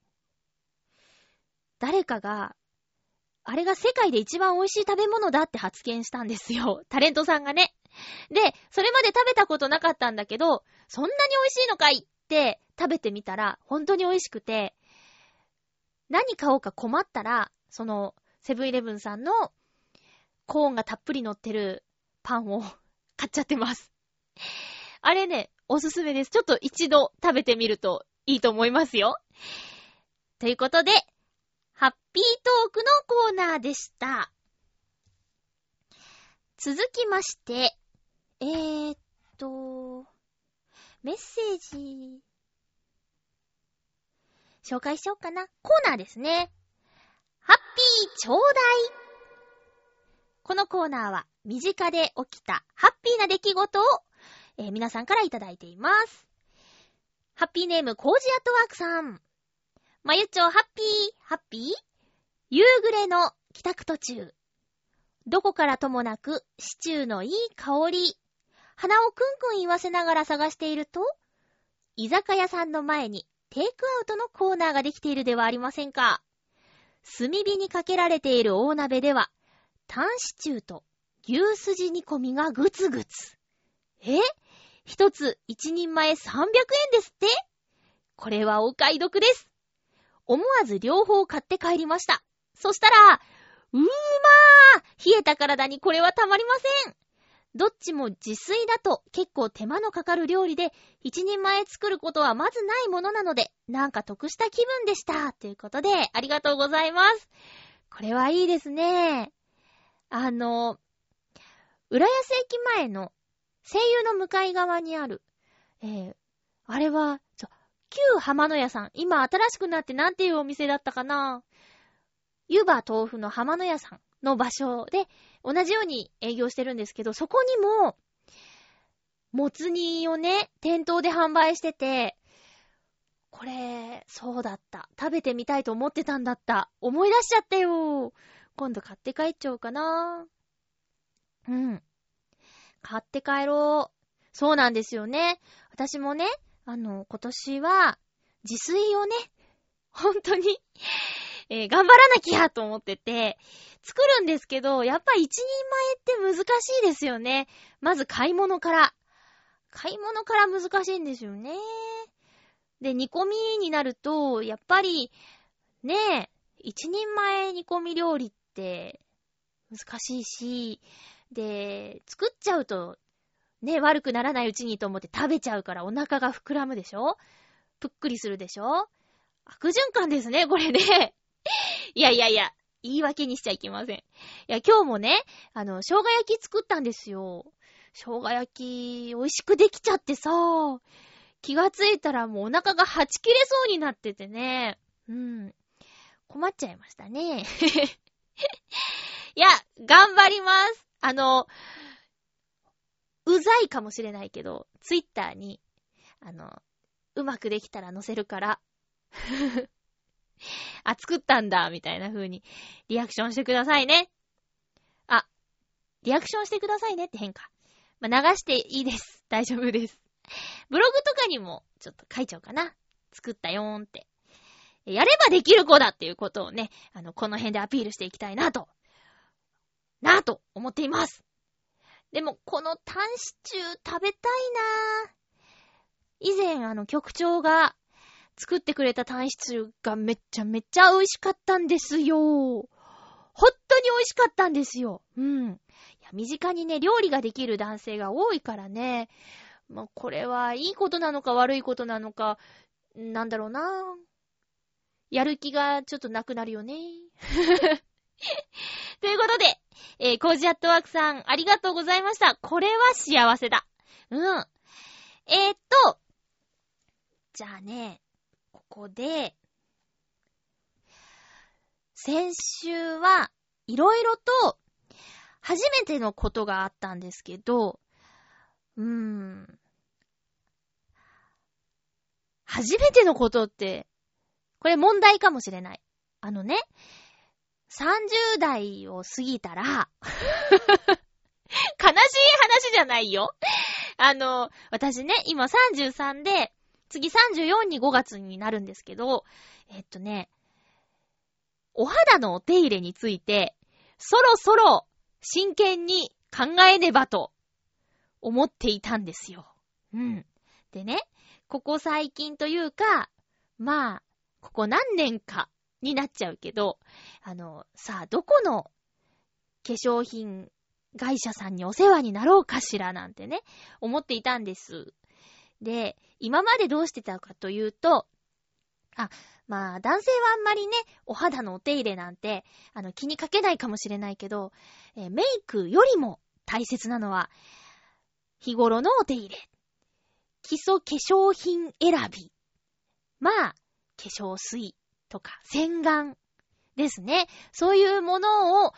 誰かが、あれが世界で一番美味しい食べ物だって発言したんですよ。タレントさんがね。で、それまで食べたことなかったんだけど、そんなに美味しいのかいって食べてみたら、本当に美味しくて、何買おうか困ったら、その、セブンイレブンさんのコーンがたっぷり乗ってるパンを 買っちゃってます。あれね、おすすめです。ちょっと一度食べてみるといいと思いますよ。ということで、ハッピートークのコーナーでした。続きまして、えー、っと、メッセージ、紹介しようかな。コーナーですね。ハッピーちょうだい。このコーナーは、身近で起きたハッピーな出来事を、えー、皆さんからいただいています。ハッピーネームコージアットワークさん。まゆちょハッピー、ハッピー？夕暮れの帰宅途中。どこからともなくシチューのいい香り。鼻をくんくん言わせながら探していると、居酒屋さんの前にテイクアウトのコーナーができているではありませんか。炭火にかけられている大鍋では、タンシチューと牛すじ煮込みがぐつぐつ。え？一つ一人前300円ですって？これはお買い得です。思わず両方買って帰りました。そしたら、うーまー冷えた体にこれはたまりませんどっちも自炊だと結構手間のかかる料理で、一人前作ることはまずないものなので、なんか得した気分でした。ということで、ありがとうございます。これはいいですね。あの、浦安駅前の声優の向かい側にある、えー、あれは、旧浜野屋さん。今新しくなってなんていうお店だったかな？湯葉豆腐の浜野屋さんの場所で、同じように営業してるんですけど、そこにも、もつ煮をね、店頭で販売してて、これ、そうだった。食べてみたいと思ってたんだった。思い出しちゃったよ。今度買って帰っちゃおうかな。うん。買って帰ろう。そうなんですよね。私もね、あの、今年は、自炊をね、本当に えー、頑張らなきゃと思ってて、作るんですけど、やっぱ一人前って難しいですよね。まず買い物から。買い物から難しいんですよね。で、煮込みになると、やっぱり、ねえ、一人前煮込み料理って難しいし、で、作っちゃうと、ね、悪くならないうちにと思って食べちゃうからお腹が膨らむでしょ？ぷっくりするでしょ？悪循環ですね、これね。いやいやいや、言い訳にしちゃいけません。いや、今日もね、あの、生姜焼き作ったんですよ。生姜焼き、美味しくできちゃってさ、気がついたらもうお腹がはち切れそうになっててね。うん。困っちゃいましたね。いや、頑張ります。あの、うざいかもしれないけど、ツイッターに、あの、うまくできたら載せるから。あ、作ったんだ、みたいな風に、リアクションしてくださいね。あ、リアクションしてくださいねって変か。まあ、流していいです。大丈夫です。ブログとかにも、ちょっと書いちゃおうかな。作ったよーんって。やればできる子だっていうことをね、あの、この辺でアピールしていきたいなと、なぁと思っています。でも、このタンシチュー食べたいなぁ。以前、あの、局長が作ってくれたタンシチューがめっちゃめっちゃ美味しかったんですよ。本当に美味しかったんですよ。うん。いや、身近にね、料理ができる男性が多いからね。まあ、これはいいことなのか悪いことなのか、なんだろうなぁやる気がちょっとなくなるよね。ということで、えー、コージアットワークさん、ありがとうございました。これは幸せだ。うん。えー、っと、じゃあね、ここで、先週はいろいろと初めてのことがあったんですけど、うーん。初めてのことって、これ問題かもしれない。あのね、30代を過ぎたら 悲しい話じゃないよ。あの、私ね、今33で、次34に5月になるんですけど、えっとね、お肌のお手入れについて、そろそろ真剣に考えねばと思っていたんですよ。うん。でね、ここ最近というか、まあ、ここ何年かになっちゃうけど、あの、さあ、どこの化粧品会社さんにお世話になろうかしらなんてね、思っていたんです。で、今までどうしてたかというと、あ、まあ、男性はあんまりね、お肌のお手入れなんて、あの、気にかけないかもしれないけど、え、メイクよりも大切なのは、日頃のお手入れ。基礎化粧品選び。まあ、化粧水とか洗顔ですね。そういうものを、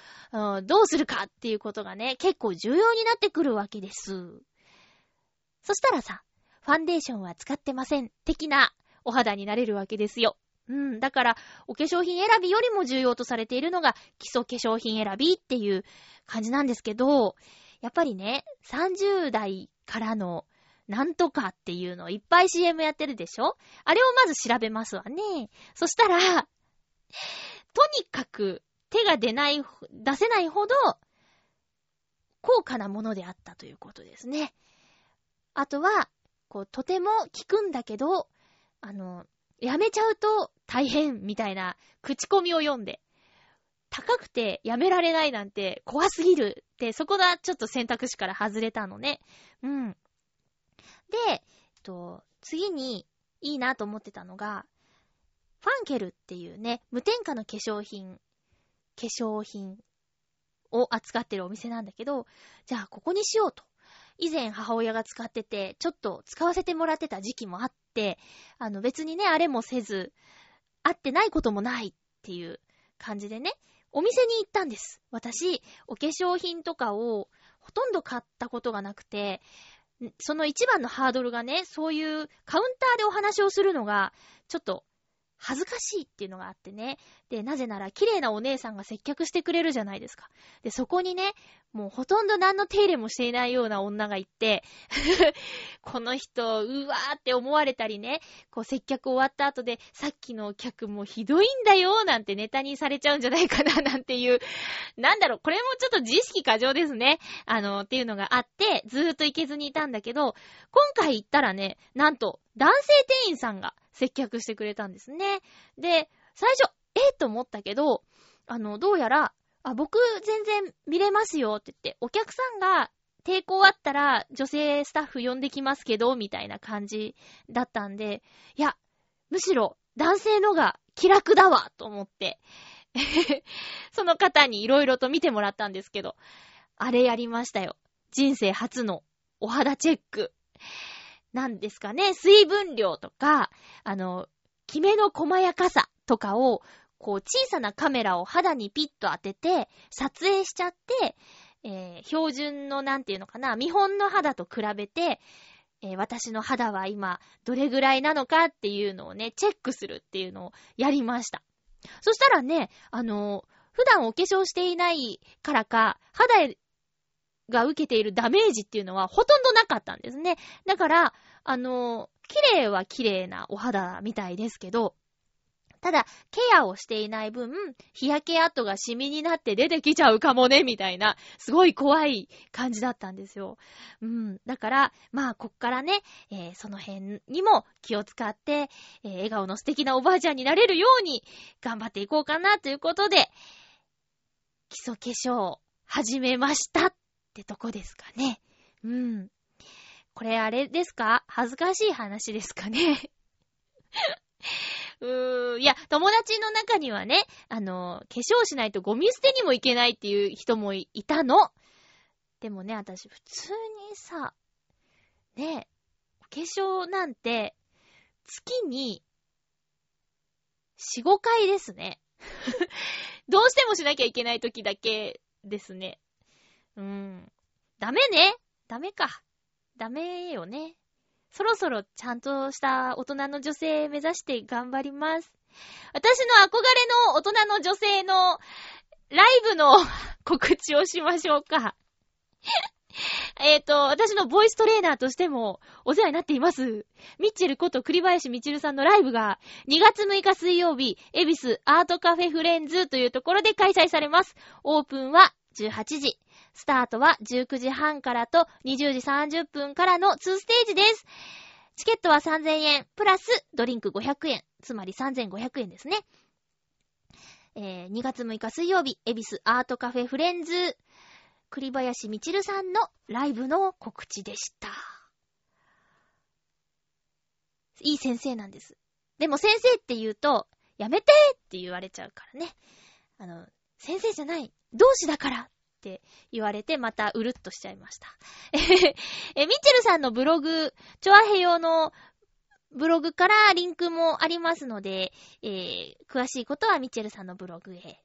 どうするかっていうことがね、結構重要になってくるわけです。そしたらさ、ファンデーションは使ってません。的なお肌になれるわけですよ。うん。だから、お化粧品選びよりも重要とされているのが、基礎化粧品選びっていう感じなんですけど、やっぱりね、30代からのなんとかっていうのをいっぱい CM やってるでしょ？あれをまず調べますわね。そしたら、とにかく手が出ない、出せないほど高価なものであったということですね。あとは、こう、とても効くんだけど、あの、やめちゃうと大変みたいな口コミを読んで、高くてやめられないなんて怖すぎるって、そこがちょっと選択肢から外れたのね。うん。で、えっと、次にいいなと思ってたのが、ファンケルっていうね、無添加の化粧品、化粧品を扱ってるお店なんだけど、じゃあここにしようと。以前母親が使ってて、ちょっと使わせてもらってた時期もあって、あの別にね、あれもせず、会ってないこともないっていう感じでね、お店に行ったんです。私、お化粧品とかをほとんど買ったことがなくて、その一番のハードルがね、そういうカウンターでお話をするのが、ちょっと恥ずかしいっていうのがあってね。で、なぜなら綺麗なお姉さんが接客してくれるじゃないですか。で、そこにね、もうほとんど何の手入れもしていないような女がいて、この人、うわーって思われたりね、こう接客終わった後で、さっきの客もひどいんだよ、なんてネタにされちゃうんじゃないかな、なんていう、なんだろう、これもちょっと自意識過剰ですね。あの、っていうのがあって、ずーっと行けずにいたんだけど、今回行ったらね、なんと、男性店員さんが接客してくれたんですね。で、最初、え？ー、と思ったけど、あの、どうやら、あ、僕全然見れますよって言って、お客さんが抵抗あったら女性スタッフ呼んできますけど、みたいな感じだったんで、いや、むしろ男性のが気楽だわと思って、その方に色々と見てもらったんですけど、あれやりましたよ。人生初のお肌チェック。なんですかね、水分量とか、あの、キメの細やかさとかを、こう小さなカメラを肌にピッと当てて、撮影しちゃって、えー、標準のなんていうのかな、見本の肌と比べて、えー、私の肌は今どれぐらいなのかっていうのをね、チェックするっていうのをやりました。そしたらね、あのー、普段お化粧していないからか、肌が受けているダメージっていうのはほとんどなかったんですね。だから、あの、綺麗は綺麗なお肌みたいですけど、ただ、ケアをしていない分、日焼け跡がシミになって出てきちゃうかもね、みたいな、すごい怖い感じだったんですよ。うん。だから、まあ、こっからね、えー、その辺にも気を使って、えー、笑顔の素敵なおばあちゃんになれるように、頑張っていこうかな、ということで、基礎化粧、始めましたってとこですかね。うん。これあれですか？恥ずかしい話ですかね？うーん、いや、友達の中にはね、あの、化粧しないとゴミ捨てにもいけないっていう人もいたの。でもね、私、普通にさ、ね、化粧なんて、月に、4、5回ですね。どうしてもしなきゃいけない時だけですね。うん。ダメね。ダメか。ダメよね。そろそろちゃんとした大人の女性目指して頑張ります。私の憧れの大人の女性のライブの告知をしましょうか。えっと、私のボイストレーナーとしてもお世話になっています。ミッチェルこと栗林みちるさんのライブが2月6日水曜日、エビスアートカフェフレンズというところで開催されます。オープンは18時。スタートは19時半からと20時30分からの2ステージです。チケットは3000円、プラスドリンク500円、つまり3500円ですね。えー、2月6日水曜日、エビスアートカフェフレンズ、栗林みちるさんのライブの告知でした。いい先生なんです。でも先生って言うと、やめてって言われちゃうからね。あの、先生じゃない、同志だからって言われて、またうるっとしちゃいました。え、ミッチェルさんのブログ、チョアヘヨのブログからリンクもありますので、えー、詳しいことはミッチェルさんのブログへ、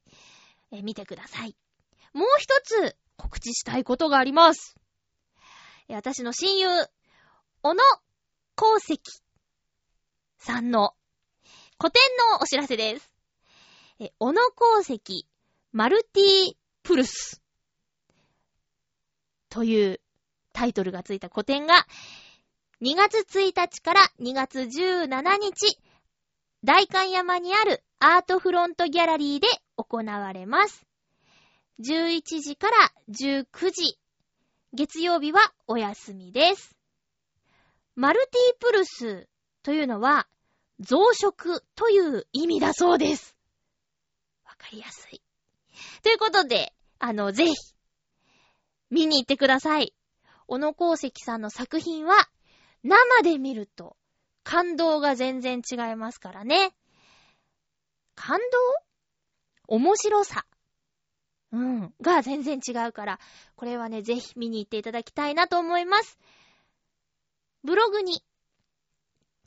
えー、見てください。もう一つ告知したいことがあります。私の親友、小野功石さんの古典のお知らせです。え、小野功石マルティプルスというタイトルがついた個展が、2月1日から2月17日、大観山にあるアートフロントギャラリーで行われます。11時から19時、月曜日はお休みです。マルティプルスというのは増殖という意味だそうです。わかりやすい。ということで、あの、ぜひ、見に行ってください。小野功石さんの作品は、生で見ると、感動が全然違いますからね。感動？面白さ。うん。が全然違うから、これはね、ぜひ見に行っていただきたいなと思います。ブログに、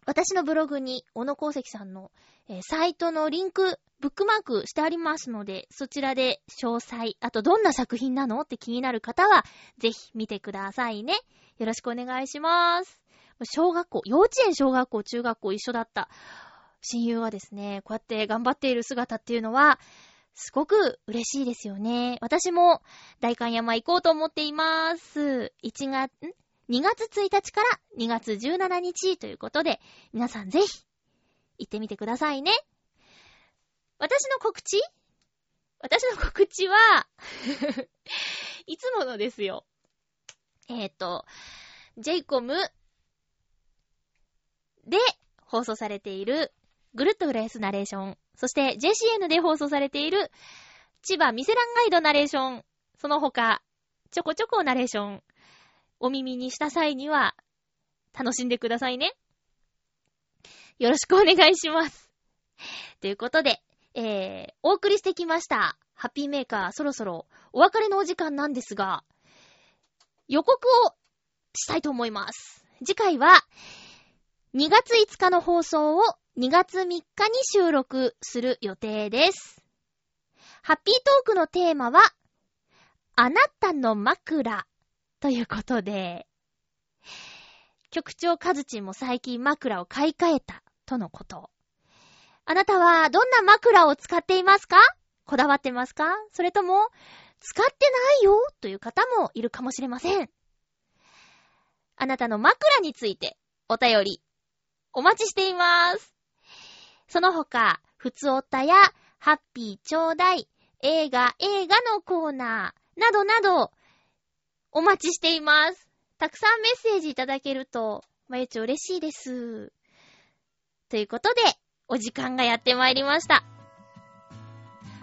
私のブログに、小野功石さんの、え、サイトのリンクブックマークしてありますので、そちらで詳細、あとどんな作品なのって気になる方は、ぜひ見てくださいね。よろしくお願いします。小学校、幼稚園、小学校、中学校一緒だった親友はですね、こうやって頑張っている姿っていうのは、すごく嬉しいですよね。私も大観山行こうと思っています。1月、ん ?2 月1日から2月17日ということで、皆さんぜひ行ってみてくださいね。私の告知？私の告知は いつものですよ。えっ、ー、と、JCOM で放送されているぐるっと浦安ナレーション、そして JCN で放送されている千葉ミセランガイドナレーション、その他、ちょこちょこナレーション、お耳にした際には、楽しんでくださいね。よろしくお願いします。ということで、えー、お送りしてきました。ハッピーメーカー、そろそろお別れのお時間なんですが、予告をしたいと思います。次回は、2月5日の放送を2月3日に収録する予定です。ハッピートークのテーマは、あなたの枕ということで、局長カズチンも最近枕を買い替えたとのこと。あなたはどんな枕を使っていますか？こだわってますか？それとも、使ってないよ？という方もいるかもしれません。あなたの枕についてお便りお待ちしています。その他、ふつおたやハッピーちょうだい、映画映画のコーナーなどなどお待ちしています。たくさんメッセージいただけると、まゆち嬉しいです。ということで、お時間がやってまいりました。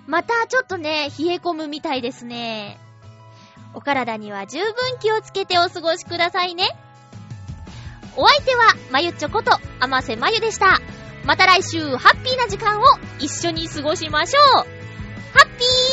またちょっとね、冷え込むみたいですね。お体には十分気をつけてお過ごしくださいね。お相手は、まゆっちょこと、あませまゆでした。また来週、ハッピーな時間を一緒に過ごしましょうハッピー